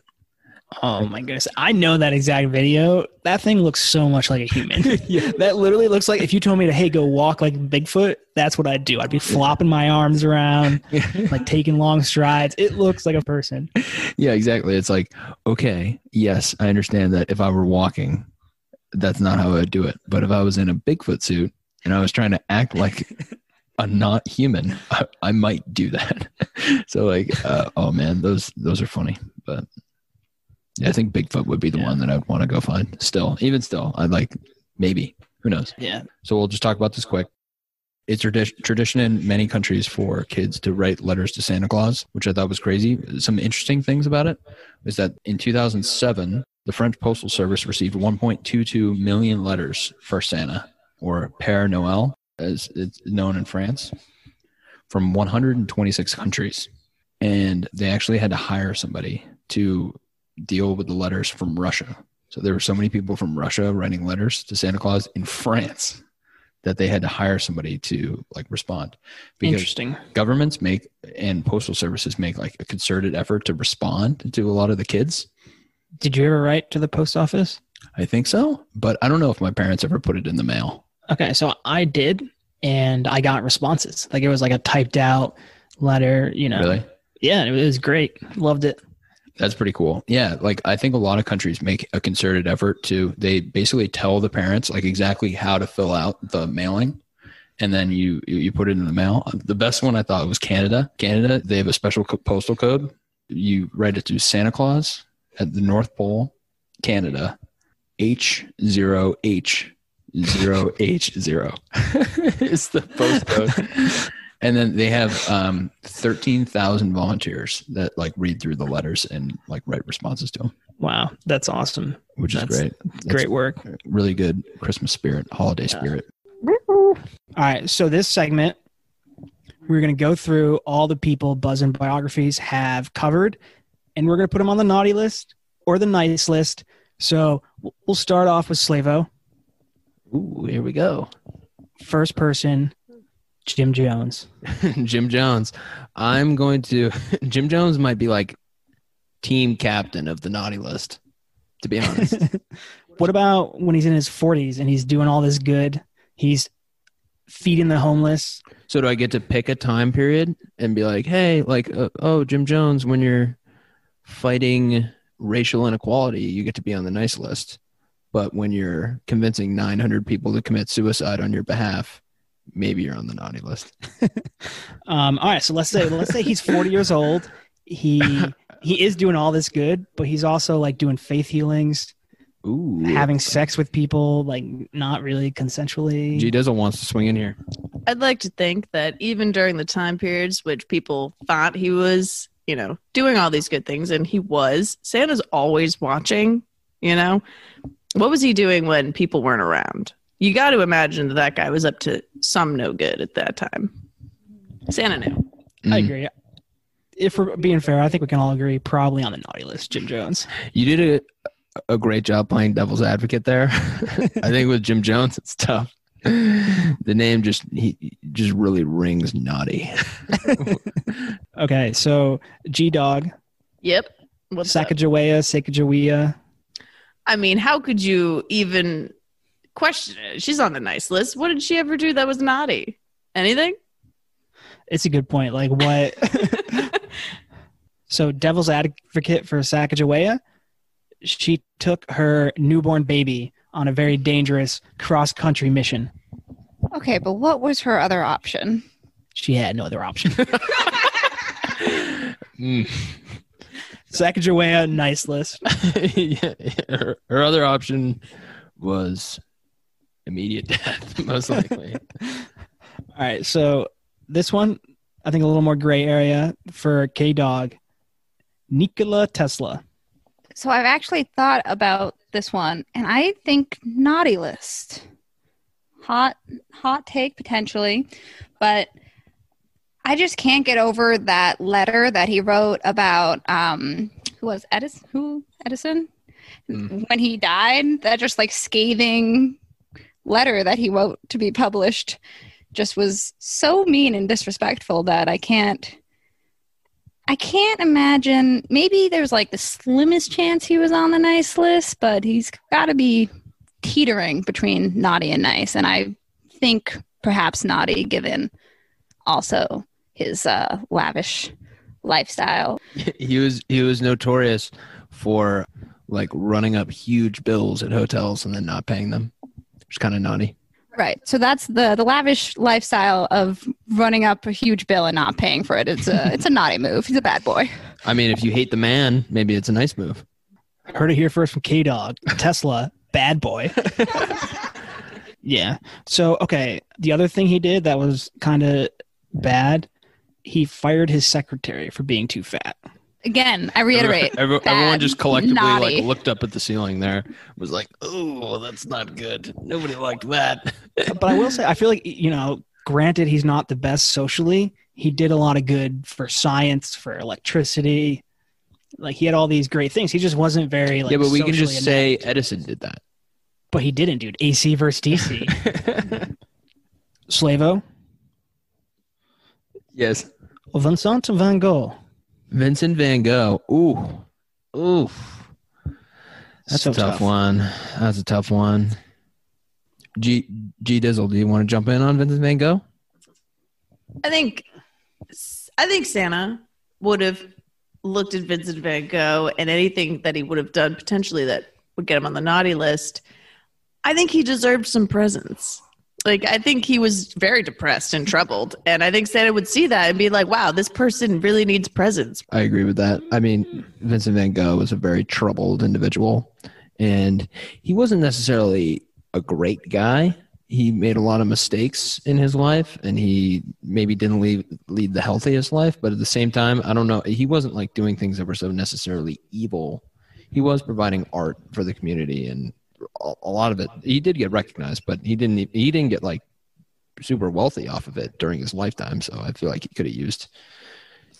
Oh my goodness. I know that exact video. That thing looks so much like a human. [laughs] yeah. That literally looks like if you told me to, hey, go walk like Bigfoot, that's what I'd do. I'd be flopping my arms around, [laughs] like taking long strides. It looks like a person. Yeah, exactly. It's like, okay, yes, I understand that if I were walking, that's not how I would do it. But if I was in a Bigfoot suit and I was trying to act like a not human, I, I might do that. [laughs] so like, uh, oh man, those those are funny. But yeah, I think Bigfoot would be the Yeah. one that I'd want to go find. Still, even still, I'd like maybe. Who knows? Yeah. So we'll just talk about this quick. It's tradi- tradition in many countries for kids to write letters to Santa Claus, which I thought was crazy. Some interesting things about it is that in 2007, the French Postal Service received 1.22 million letters for Santa, or Père Noël, as it's known in France, from 126 countries. And they actually had to hire somebody to deal with the letters from Russia. So there were so many people from Russia writing letters to Santa Claus in France that they had to hire somebody to like respond because Interesting. governments make and postal services make like a concerted effort to respond to a lot of the kids. Did you ever write to the post office? I think so, but I don't know if my parents ever put it in the mail. Okay, so I did, and I got responses. Like it was like a typed out letter, you know. Really? Yeah, it was great. Loved it. That's pretty cool. Yeah, like I think a lot of countries make a concerted effort to they basically tell the parents like exactly how to fill out the mailing and then you you you put it in the mail. The best one I thought was Canada. Canada, they have a special postal code. You write it to Santa Claus at the North Pole, Canada, H0H 0H0 [laughs] is the postcode. [laughs] and then they have um, 13,000 volunteers that like read through the letters and like write responses to them, Wow, that's awesome. which is great. That's Great work. Really good Christmas spirit, holiday spirit. All right, so this segment, we're going to go through all the people Buzz and biographies have covered, and we're going to put them on the naughty list or the nice list. So we'll start off with Slavo, Ooh, here we go. first person, Jim Jones. [laughs] Jim Jones. I'm going to [laughs] Jim Jones might be like team captain of the naughty list, to be honest. [laughs] what about when he's in his 40s and he's doing all this good? He's feeding the homeless. so do I get to pick a time period and be like, hey, like, uh, oh, Jim Jones, when you're fighting racial inequality, you get to be on the nice list. But when you're convincing 900 people to commit suicide on your behalf, maybe you're on the naughty list. [laughs] Um, all right, so let's say let's say he's 40 years old. He he is doing all this good, but he's also like doing faith healings, Ooh. having sex with people, like not really consensually. G Dizzle wants to swing in here. I'd like to think that even during the time periods which people thought he was, you know, doing all these good things, and he was, Santa's always watching, you know? What was he doing when people weren't around? You got to imagine that that guy was up to some no good at that time. Santa knew. I Mm. agree. If we're being fair, I think we can all agree probably on the naughty list, Jim Jones. You did a, a great job playing devil's advocate there. [laughs] I think with Jim Jones, it's tough. The name just he he just really rings naughty. [laughs] Okay, so G Dog, Yep. What's up? Sacagawea, Sacagawea. I mean, how could you even question it? She's on the nice list. What did she ever do that was naughty? Anything? It's a good point. Like what? [laughs] so, devil's advocate for Sacagawea, she took her newborn baby on a very dangerous cross country mission. Okay, but what was her other option? She had no other option. [laughs] Mm. Sacagawea, nice list. [laughs] yeah, her, her other option was immediate death, [laughs] most likely. [laughs] All right, so this one, I think a little more gray area for K Dog. Nikola Tesla. So I've actually thought about this one, and I think naughty list. Hot, hot take potentially, but I just can't get over that letter that he wrote about um, who was Edison? Who Edison? Hmm. When he died, that just like scathing letter that he wrote to be published just was so mean and disrespectful that I can't I can't imagine maybe there's like the slimmest chance he was on the nice list, but he's got to be teetering between naughty and nice and I think perhaps naughty given also his uh, lavish lifestyle. [laughs] he was he was notorious for like running up huge bills at hotels and then not paying them. Which is kind of naughty. Right. So that's the the lavish lifestyle of running up a huge bill and not paying for it. It's a it's a naughty move. He's a bad boy. [laughs] I mean, if you hate the man, maybe it's a nice move. Heard it here first from K Dog. Tesla, bad boy. [laughs] yeah. So, okay. The other thing he did that was kind of bad, he fired his secretary for being too fat. Again, I reiterate. Every- bad, everyone just collectively naughty. like looked up at the ceiling there, was like, "Oh, that's not good. Nobody liked that." [laughs] But I will say, I feel like, you know, granted, he's not the best socially. He did a lot of good for science, for electricity. Like, he had all these great things. He just wasn't very, like, yeah, but we can socially just say inept. Edison did that. But he didn't, dude. AC versus DC. [laughs] Slavo, yes, Vincent van Gogh. Vincent Van Gogh. Ooh, ooh, that's So a tough, one. That's a tough one. G G Dizzle, do you want to jump in on Vincent Van Gogh? I think I think Santa would have looked at Vincent Van Gogh and anything that he would have done potentially that would get him on the naughty list. I think he deserved some presents. Like I think he was very depressed and troubled, and I think Santa would see that and be like, "Wow, this person really needs presents." I agree with that. I mean, Vincent Van Gogh was a very troubled individual, and he wasn't necessarily a great guy. He made a lot of mistakes in his life, and he maybe didn't lead, lead the healthiest life. But at the same time, I don't know. He wasn't like doing things that were so necessarily evil. He was providing art for the community, and a, a lot of it. He did get recognized, but he didn't. He didn't get like super wealthy off of it during his lifetime. So I feel like he could have used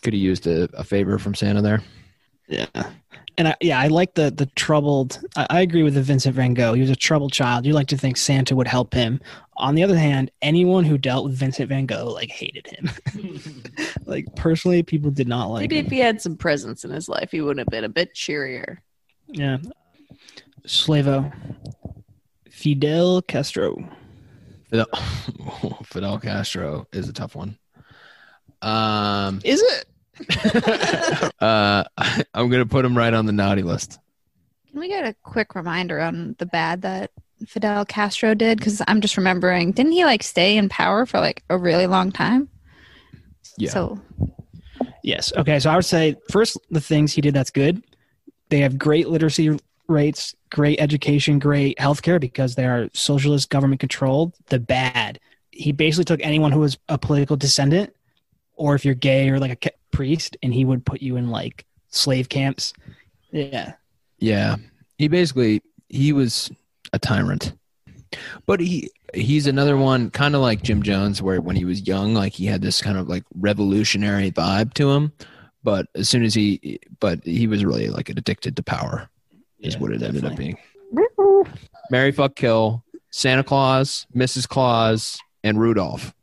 could have used a, a favor from Santa there. Yeah. And I, yeah, I like the the troubled. I, I agree with the Vincent Van Gogh. He was a troubled child. You like to think Santa would help him. On the other hand, anyone who dealt with Vincent Van Gogh like hated him. [laughs] like personally, people did not like Maybe him. if he had some presents in his life, he would have been a bit cheerier. Yeah. Slavo. Fidel Castro. Fidel, [laughs] Fidel Castro is a tough one. Um, Is it? [laughs] uh, I, [laughs] I'm gonna put him right on the naughty list. Can we get a quick reminder on the bad that Fidel Castro did? Because I'm just remembering, didn't he like stay in power for like a really long time? Yeah. So Yes. Okay. So I would say first the things he did that's good. They have great literacy rates, great education, great healthcare because they are socialist government controlled. The bad, he basically took anyone who was a political descendant, or if you're gay or like a priest, and he would put you in like slave camps. Yeah. Yeah, he basically he was a tyrant, but he he's another one kind of like Jim Jones, where when he was young, like he had this kind of like revolutionary vibe to him, but as soon as he, but he was really like addicted to power, is Yeah, what it ended up being. Marry fuck kill, Santa Claus, Mrs. Claus, and Rudolph.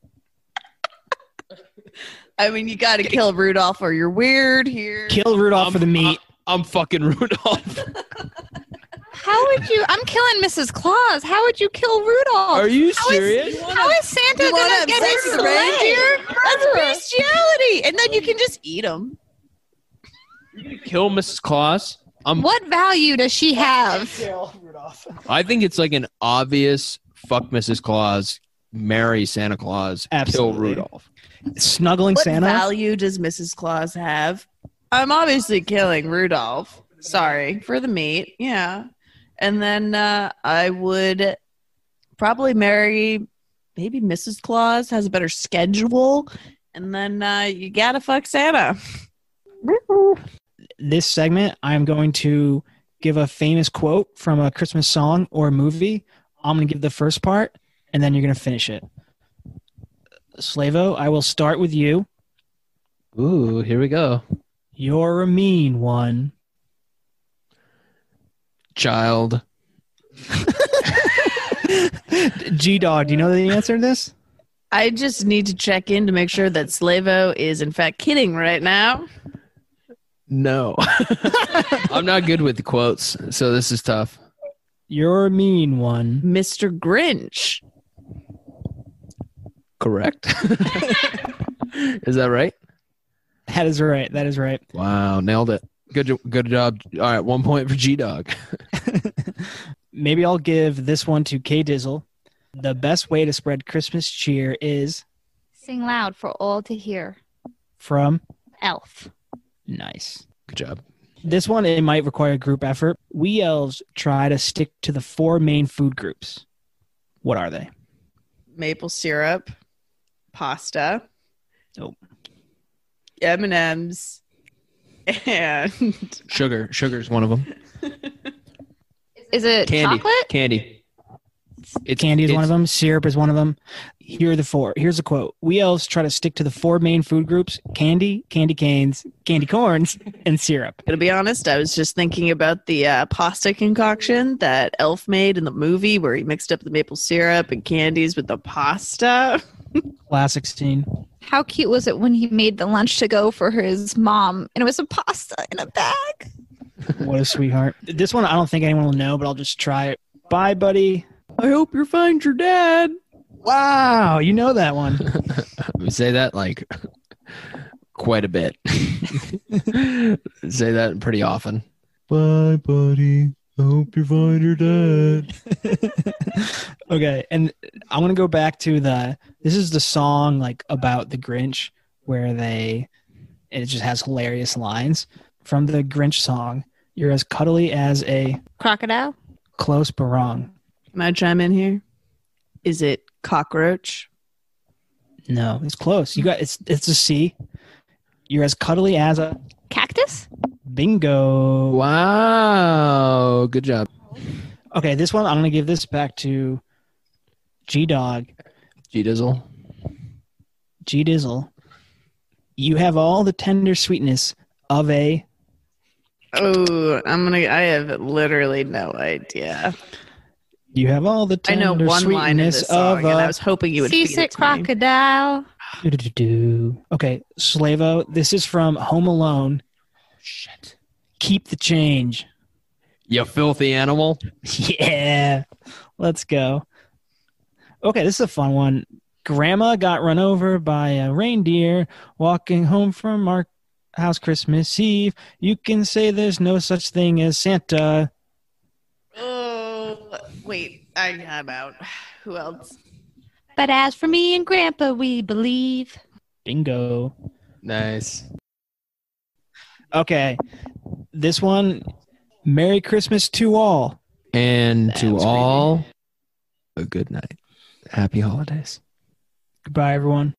I mean, you got to kill Rudolph or you're weird here. Kill Rudolph Um, for the meat. I'm fucking Rudolph. [laughs] How would you? I'm killing Mrs. Claus. How would you kill Rudolph? Are you How is- serious? How is Santa You wanna gonna get his the sleigh? reindeer? That's bestiality, and then you can just eat them. You gonna kill Mrs. Claus? Um, What value does she have? [laughs] I think it's like an obvious fuck Mrs. Claus, marry Santa Claus, Absolutely. kill Rudolph. Snuggling What Santa. What value does Mrs. Claus have? I'm obviously killing Rudolph. Sorry for the meat. Yeah. And then uh, I would probably marry maybe Mrs. Claus, has a better schedule. And then uh, you gotta fuck Santa. This segment, I'm going to give a famous quote from a Christmas song or movie. I'm going to give the first part, and then you're going to finish it. Slavo, I will start with you. Ooh, here we go. You're a mean one. Child. [laughs] G Dog, do you know the answer to this? I just need to check in to make sure that Slavo is in fact kidding right now. No. [laughs] I'm not good with the quotes, so this is tough. You're a mean one. Mr. Grinch. Correct. [laughs] is that right? That is right. That is right. Wow, nailed it. Good, jo- good job. All right, one point for G Dog. [laughs] Maybe I'll give this one to K Dizzle. The best way to spread Christmas cheer is Sing loud for all to hear. from Elf. Nice. Good job. This one it might require group effort. We elves try to stick to the four main food groups. What are they? Maple syrup, pasta, Nope. M&M's, and Sugar. Sugar's one of them. [laughs] Is it Candy. chocolate? Candy. It's, Candy is one of them. Syrup is one of them. Here are the four. Here's a quote. We elves try to stick to the four main food groups candy, candy canes, candy corns, [laughs] and syrup. to be honest, I was just thinking about the uh, pasta concoction that Elf made in the movie where he mixed up the maple syrup and candies with the pasta. [laughs] Classic scene. How cute was it when he made the lunch to go for his mom and it was a pasta in a bag? What a sweetheart. This one I don't think anyone will know, but I'll just try it. Bye, buddy. I hope you find your dad. Wow, you know that one. [laughs] We say that like quite a bit. [laughs] say that pretty often. Bye, buddy. I hope you find your dad. [laughs] okay, and I want to go back to the. This is the song like about the Grinch, where they, it just has hilarious lines from the Grinch song. You're as cuddly as a Crocodile? close but wrong. Can I chime in here? Is it cockroach? No, it's close. You got it's it's a C. You're as cuddly as a Cactus? bingo. Wow. Good job. Okay, this one I'm gonna give this back to G Dog, G Dizzle. G Dizzle. You have all the tender sweetness of a Oh, I'm gonna. I have literally no idea. You have all the I know one line in sweetness this song, of and I a was hoping you would. feed Seasick it crocodile. Okay, Slavo, this is from Home Alone. Shit. Keep the change. You filthy animal. [laughs] Yeah. Let's go. Okay, this is a fun one. Grandma got run over by a reindeer walking home from our house Christmas Eve. You can say there's no such thing as Santa. Oh, wait. I, I'm out. [sighs] Who else? But as for me and Grandpa, we believe. Bingo. Nice. Okay. This one Merry Christmas to all. And That to was all, a good night. Happy holidays. Goodbye, everyone.